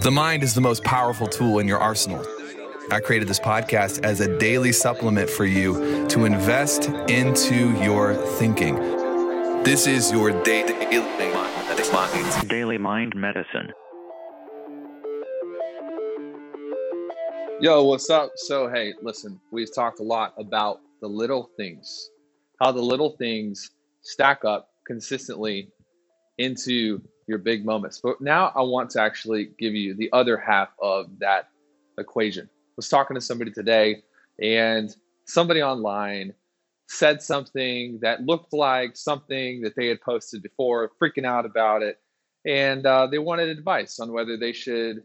The mind is the most powerful tool in your arsenal. I created this podcast as a daily supplement for you to invest into your thinking. This is your daily Daily Mind Medicine. Yo, what's up? So, hey, listen, we've talked a lot about the little things, how the little things stack up consistently into your big moments. But now I want to actually give you the other half of that equation. I was talking to somebody today, and somebody online said something that looked like something that they had posted before, freaking out about it, and uh, they wanted advice on whether they should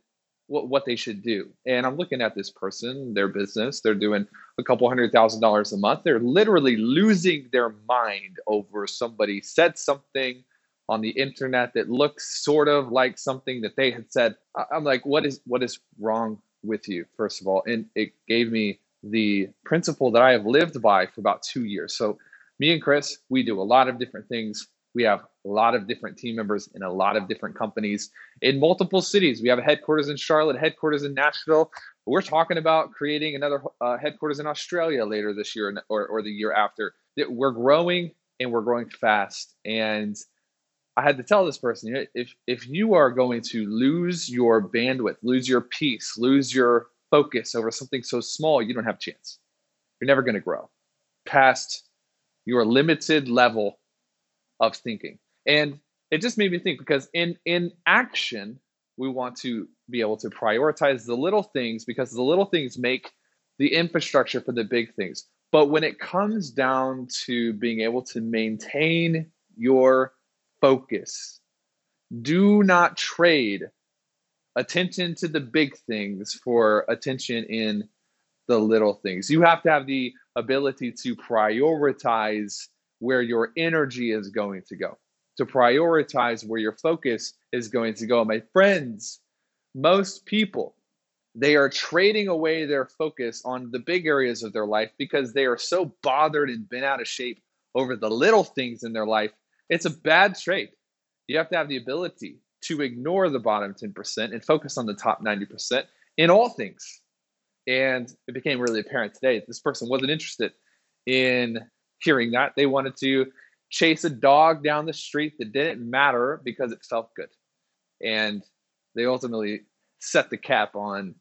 what, what they should do. And I'm looking at this person, their business, they're doing a couple hundred thousand dollars a month. They're literally losing their mind over somebody said something on the internet that looks sort of like something that they had said. I'm like, what is what is wrong with you, first of all? And it gave me the principle that I have lived by for about two years. So me and Chris, we do a lot of different things. We have a lot of different team members in a lot of different companies in multiple cities. We have a headquarters in Charlotte, headquarters in Nashville. We're talking about creating another uh, headquarters in Australia later this year or, or the year after. We're growing and we're growing fast. And I had to tell this person if if you are going to lose your bandwidth, lose your peace, lose your focus over something so small, you don't have a chance. You're never going to grow past your limited level of thinking. And it just made me think because in in action, we want to be able to prioritize the little things because the little things make the infrastructure for the big things. But when it comes down to being able to maintain your focus. Do not trade attention to the big things for attention in the little things. You have to have the ability to prioritize where your energy is going to go, to prioritize where your focus is going to go. My friends, most people, they are trading away their focus on the big areas of their life because they are so bothered and bent out of shape over the little things in their life it's a bad trade. You have to have the ability to ignore the bottom 10% and focus on the top 90% in all things. And it became really apparent today that this person wasn't interested in hearing that. They wanted to chase a dog down the street that didn't matter because it felt good. And they ultimately set the cap on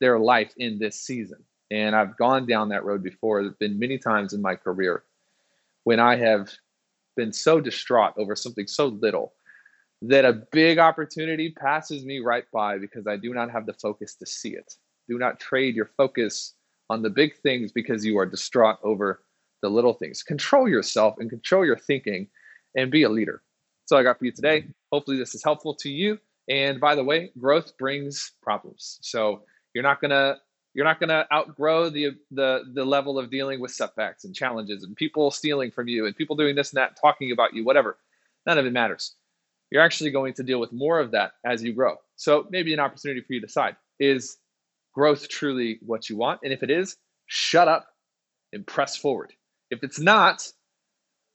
their life in this season. And I've gone down that road before. There's been many times in my career when I have been so distraught over something so little that a big opportunity passes me right by because I do not have the focus to see it. Do not trade your focus on the big things because you are distraught over the little things. Control yourself and control your thinking and be a leader. That's all I got for you today. Hopefully, this is helpful to you. And by the way, growth brings problems. So you're not going to you're not going to outgrow the the the level of dealing with setbacks and challenges and people stealing from you and people doing this and that, talking about you, whatever. None of it matters. You're actually going to deal with more of that as you grow. So maybe an opportunity for you to decide is growth truly what you want? And if it is, shut up and press forward. If it's not,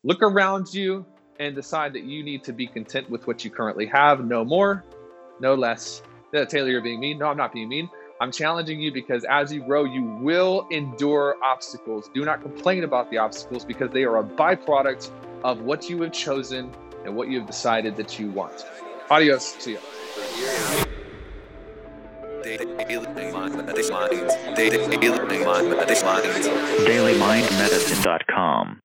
look around you and decide that you need to be content with what you currently have. No more, no less. Taylor, you're being mean. No, I'm not being mean. I'm challenging you because as you grow, you will endure obstacles. Do not complain about the obstacles because they are a byproduct of what you have chosen and what you have decided that you want. Adios. See you. DailyMindMedicine.com